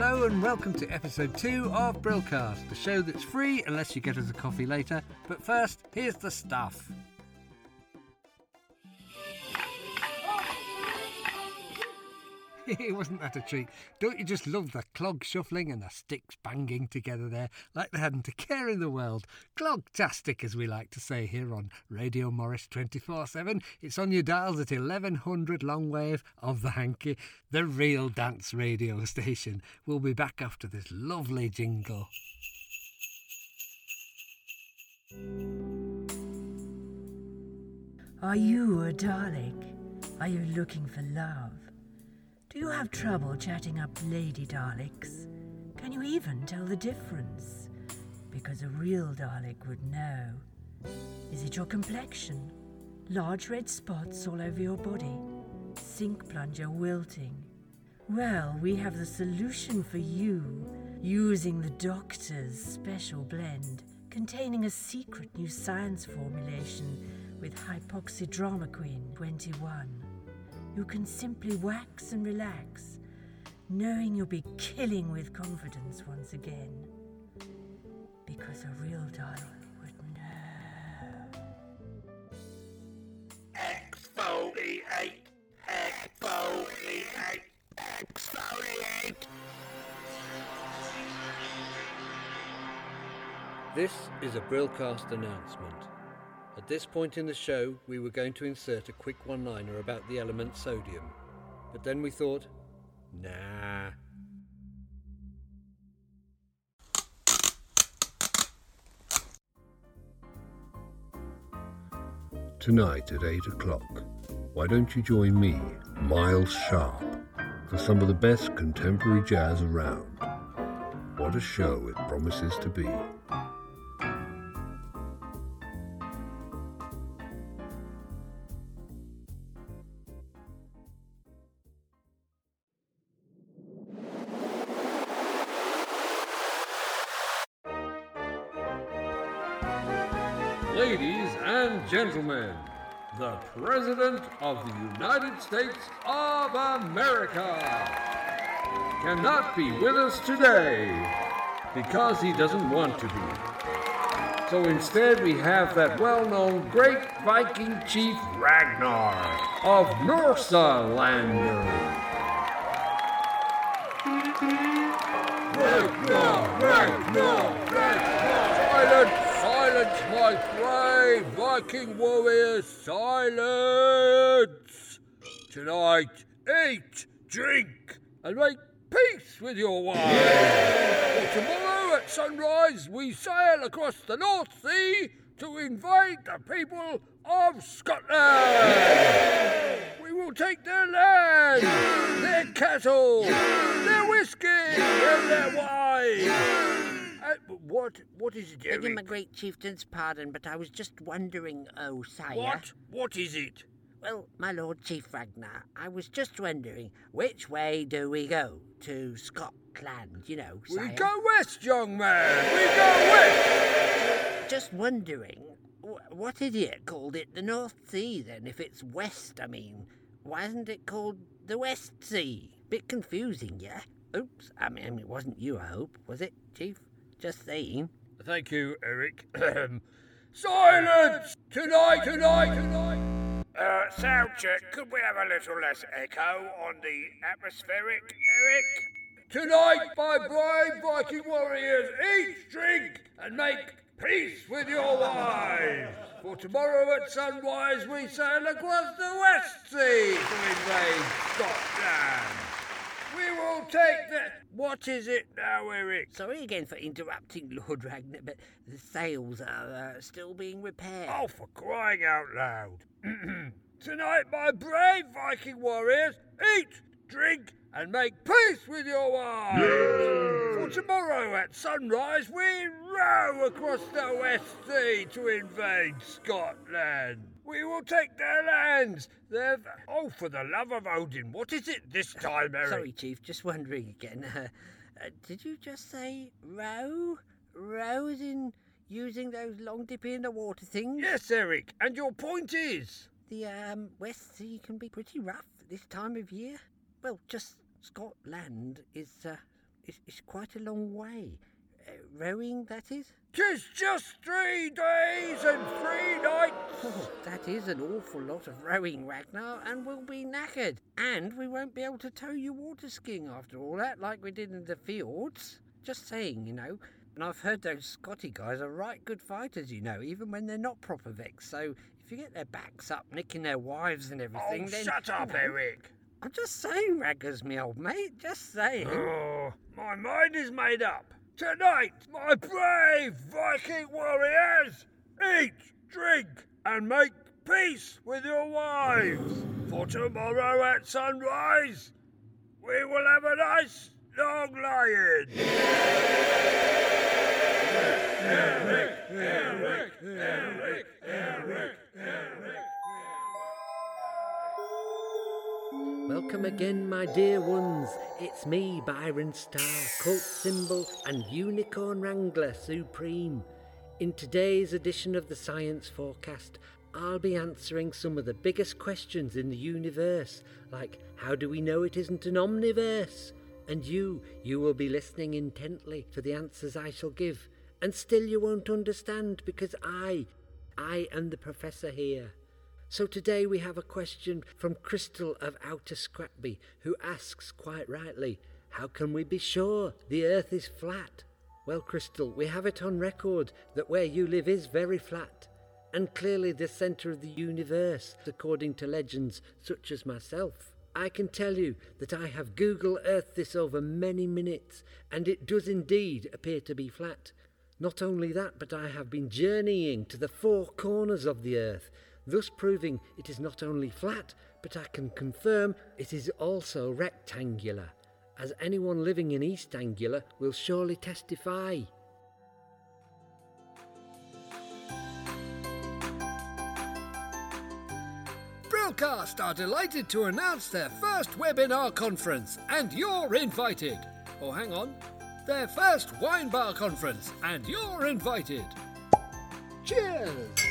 Hello and welcome to episode 2 of Brillcast, the show that's free unless you get us a coffee later. But first, here's the stuff. Wasn't that a treat? Don't you just love the clog shuffling and the sticks banging together there like they hadn't a care in the world? Clogtastic, as we like to say here on Radio Morris 24 7. It's on your dials at 1100 long wave of the hanky, the real dance radio station. We'll be back after this lovely jingle. Are you a Dalek? Are you looking for love? Do you have trouble chatting up lady Daleks? Can you even tell the difference? Because a real Dalek would know. Is it your complexion? Large red spots all over your body? Sink plunger wilting? Well, we have the solution for you using the doctor's special blend containing a secret new science formulation with hypoxydramaquine 21. You can simply wax and relax, knowing you'll be killing with confidence once again. Because a real Dalek would know. Exfoliate, exfoliate, exfoliate. This is a Brillcast announcement. At this point in the show, we were going to insert a quick one liner about the element sodium. But then we thought, nah. Tonight at 8 o'clock, why don't you join me, Miles Sharp, for some of the best contemporary jazz around? What a show it promises to be. Ladies and gentlemen, the President of the United States of America cannot be with us today because he doesn't want to be. So instead, we have that well known great Viking chief Ragnar of Norsa Lander. Ragnar! Ragnar! Ragnar! My brave Viking warriors! Silence! Tonight, eat, drink, and make peace with your wives. For tomorrow at sunrise, we sail across the North Sea to invade the people of Scotland. We will take their land, their cattle, their whiskey, and their wine. What? What is it, Begging my great chieftain's pardon, but I was just wondering, oh, sire. What? What is it? Well, my lord Chief Ragnar, I was just wondering, which way do we go? To Scotland, you know, We go west, young man. We go west. Just wondering, wh- what idiot called it the North Sea then, if it's west, I mean? Why isn't it called the West Sea? Bit confusing, yeah? Oops, I mean, it wasn't you, I hope, was it, Chief? Just saying. Thank you, Eric. Silence! Tonight, tonight, tonight. Uh, sound check. Could we have a little less echo on the atmospheric, Eric? Tonight, my brave Viking warriors, eat, drink, and make peace with your wives. For tomorrow at sunrise, we sail across the West Sea to invade Scotland. We will take the. What is it now, Eric? Sorry again for interrupting, Lord Ragnar, but the sails are uh, still being repaired. Oh, for crying out loud. Tonight, my brave Viking warriors, eat, drink, and make peace with your wives. For tomorrow at sunrise, we row across the West Sea to invade Scotland. We will take their lands. Their. Oh, for the love of Odin, what is it this time, Eric? Sorry, Chief, just wondering again. Uh, uh, did you just say row? Row as in using those long dip in the water things? Yes, Eric, and your point is. The um, West Sea can be pretty rough this time of year. Well, just Scotland is uh, It's, it's quite a long way. Uh, rowing, that is? Tis just three days and three nights. Oh, that is an awful lot of rowing, Ragnar, and we'll be knackered. And we won't be able to tow you water skiing after all that, like we did in the fjords. Just saying, you know. And I've heard those Scotty guys are right good fighters, you know, even when they're not proper Vex. So if you get their backs up, nicking their wives and everything, Oh, then. shut you up, know- Eric. I'm just saying, Raggers, me old mate. Just saying. Oh, my mind is made up. Tonight, my brave Viking warriors, eat, drink, and make peace with your wives. For tomorrow at sunrise, we will have a nice long lie-in. Welcome again, my dear ones. It's me, Byron Star, cult symbol and unicorn wrangler supreme. In today's edition of the Science Forecast, I'll be answering some of the biggest questions in the universe, like how do we know it isn't an omniverse? And you, you will be listening intently for the answers I shall give, and still you won't understand because I, I am the professor here. So today we have a question from Crystal of Outer Scrapby, who asks quite rightly, How can we be sure the earth is flat? Well, Crystal, we have it on record that where you live is very flat, and clearly the centre of the universe, according to legends such as myself. I can tell you that I have Google Earthed this over many minutes, and it does indeed appear to be flat. Not only that, but I have been journeying to the four corners of the earth, thus proving it is not only flat, but I can confirm it is also rectangular, as anyone living in East Anglia will surely testify. Brillcast are delighted to announce their first webinar conference, and you're invited. Oh, hang on. Their first wine bar conference, and you're invited. Cheers!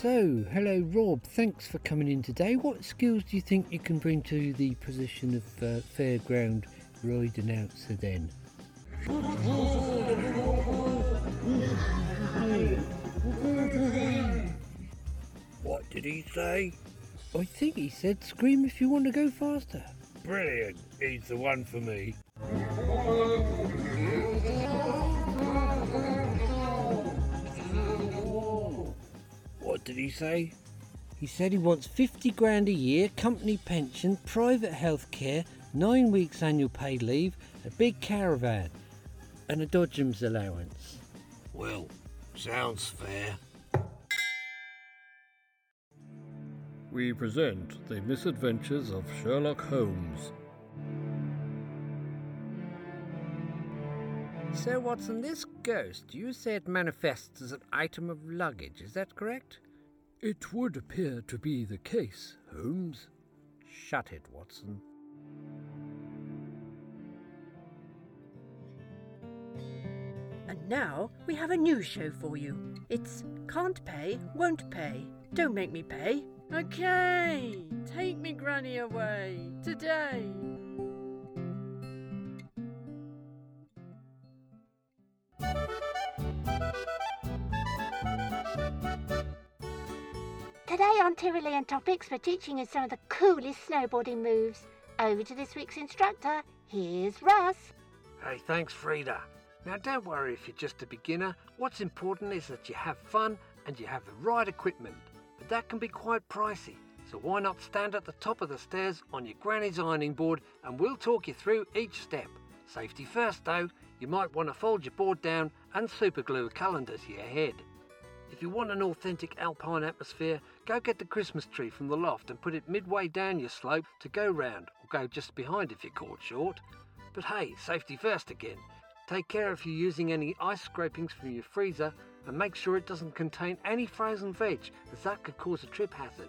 So, hello Rob, thanks for coming in today. What skills do you think you can bring to the position of uh, fairground ride announcer then? What did he say? I think he said scream if you want to go faster. Brilliant. He's the one for me. What did he say? He said he wants 50 grand a year, company pension, private health care, nine weeks annual paid leave, a big caravan, and a Dodgems allowance. Well, sounds fair. We present the misadventures of Sherlock Holmes. So, Watson, this ghost, you say it manifests as an item of luggage, is that correct? It would appear to be the case, Holmes. Shut it, Watson. And now we have a new show for you. It's Can't Pay, Won't Pay. Don't make me pay. Okay, take me granny away today. Today on Tyrolean Topics, we're teaching you some of the coolest snowboarding moves. Over to this week's instructor. Here's Russ. Hey, thanks, Frida. Now, don't worry if you're just a beginner. What's important is that you have fun and you have the right equipment. But that can be quite pricey, so why not stand at the top of the stairs on your granny's ironing board and we'll talk you through each step. Safety first, though. You might want to fold your board down and superglue a calendar to your head. If you want an authentic alpine atmosphere, go get the Christmas tree from the loft and put it midway down your slope to go round, or go just behind if you're caught short. But hey, safety first again. Take care if you're using any ice scrapings from your freezer and make sure it doesn't contain any frozen veg, as that could cause a trip hazard.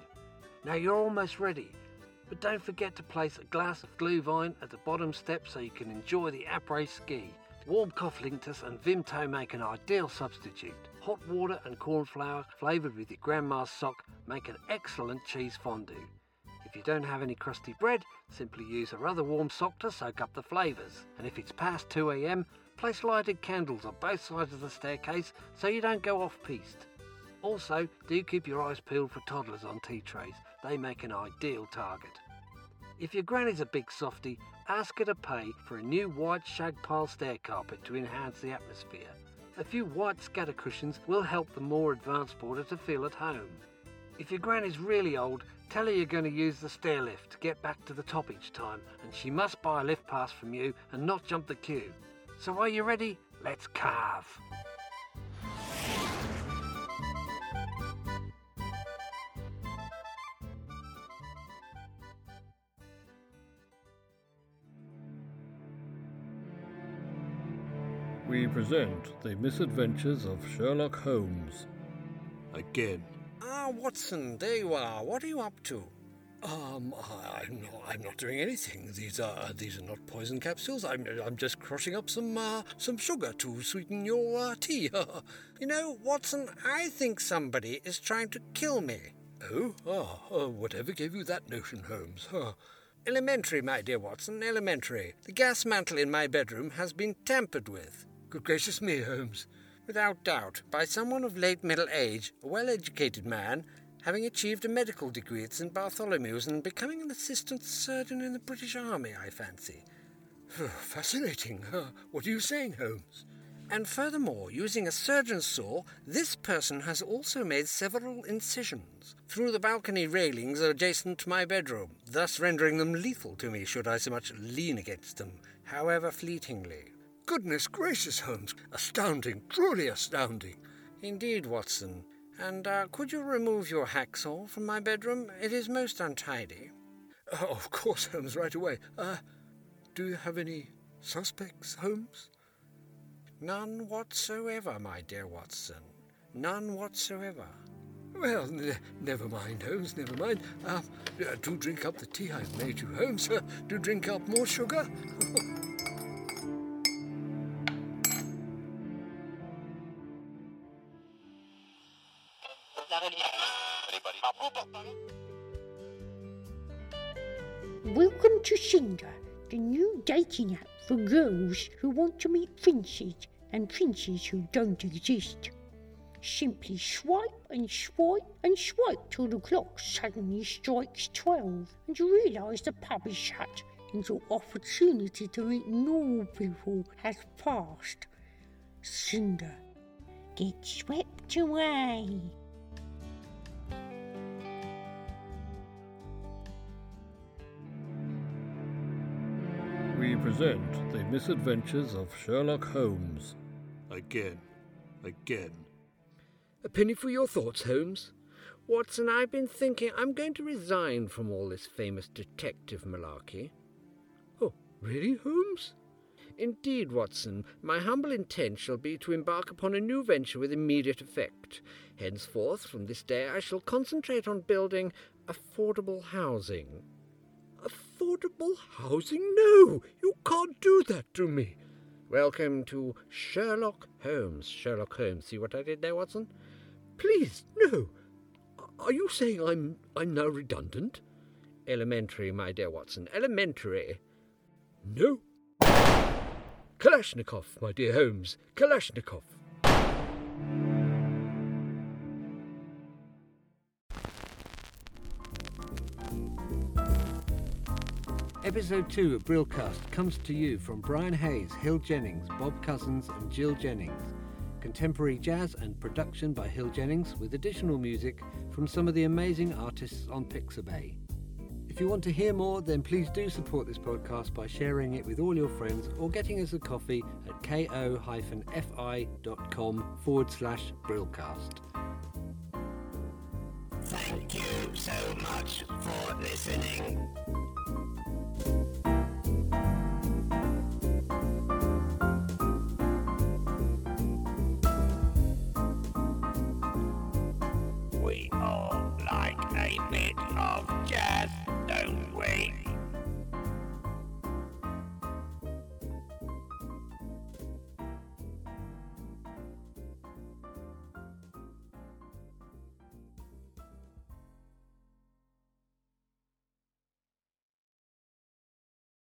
Now you're almost ready, but don't forget to place a glass of Glühwein at the bottom step so you can enjoy the après ski. Warm cough linctus and Vimto make an ideal substitute. Hot water and corn flour flavoured with your grandma's sock make an excellent cheese fondue. If you don't have any crusty bread, simply use a rather warm sock to soak up the flavours. And if it's past 2am, place lighted candles on both sides of the staircase so you don't go off piste. Also, do keep your eyes peeled for toddlers on tea trays. They make an ideal target. If your granny's a big softy, ask her to pay for a new white shag pile stair carpet to enhance the atmosphere. A few white scatter cushions will help the more advanced boarder to feel at home. If your granny's really old, tell her you're going to use the stair lift to get back to the top each time, and she must buy a lift pass from you and not jump the queue. So are you ready? Let's carve. We present the misadventures of Sherlock Holmes. Again. Ah, Watson, there you are. What are you up to? Um, I'm not, I'm not doing anything. These are these are not poison capsules. I'm I'm just crushing up some uh, some sugar to sweeten your uh, tea. you know, Watson, I think somebody is trying to kill me. Oh, ah, uh, whatever gave you that notion, Holmes? Huh. Elementary, my dear Watson, elementary. The gas mantle in my bedroom has been tampered with. Good gracious me, Holmes. Without doubt, by someone of late middle age, a well educated man, having achieved a medical degree at St. Bartholomew's and becoming an assistant surgeon in the British Army, I fancy. Fascinating. What are you saying, Holmes? And furthermore, using a surgeon's saw, this person has also made several incisions through the balcony railings adjacent to my bedroom, thus rendering them lethal to me should I so much lean against them, however fleetingly. Goodness gracious, Holmes! Astounding, truly astounding. Indeed, Watson. And uh, could you remove your hacksaw from my bedroom? It is most untidy. Oh, of course, Holmes, right away. Uh, do you have any suspects, Holmes? None whatsoever, my dear Watson. None whatsoever. Well, never mind, Holmes, never mind. Uh, do drink up the tea I've made you, Holmes. Uh, do drink up more sugar. dating app for girls who want to meet princes and princes who don't exist. Simply swipe and swipe and swipe till the clock suddenly strikes 12 and you realise the pub is shut and your opportunity to meet normal people has passed. Cinder, get swept away. Present the misadventures of Sherlock Holmes. Again. Again. A penny for your thoughts, Holmes. Watson, I've been thinking I'm going to resign from all this famous detective malarkey. Oh, really, Holmes? Indeed, Watson, my humble intent shall be to embark upon a new venture with immediate effect. Henceforth, from this day, I shall concentrate on building affordable housing. Affordable housing? No, you can't do that to me. Welcome to Sherlock Holmes. Sherlock Holmes. See what I did there, Watson? Please, no. Are you saying I'm I'm now redundant? Elementary, my dear Watson. Elementary. No. Kalashnikov, my dear Holmes. Kalashnikov. Episode 2 of Brillcast comes to you from Brian Hayes, Hill Jennings, Bob Cousins, and Jill Jennings. Contemporary jazz and production by Hill Jennings, with additional music from some of the amazing artists on Pixabay. If you want to hear more, then please do support this podcast by sharing it with all your friends or getting us a coffee at ko-fi.com forward slash Brillcast. Thank you so much for listening.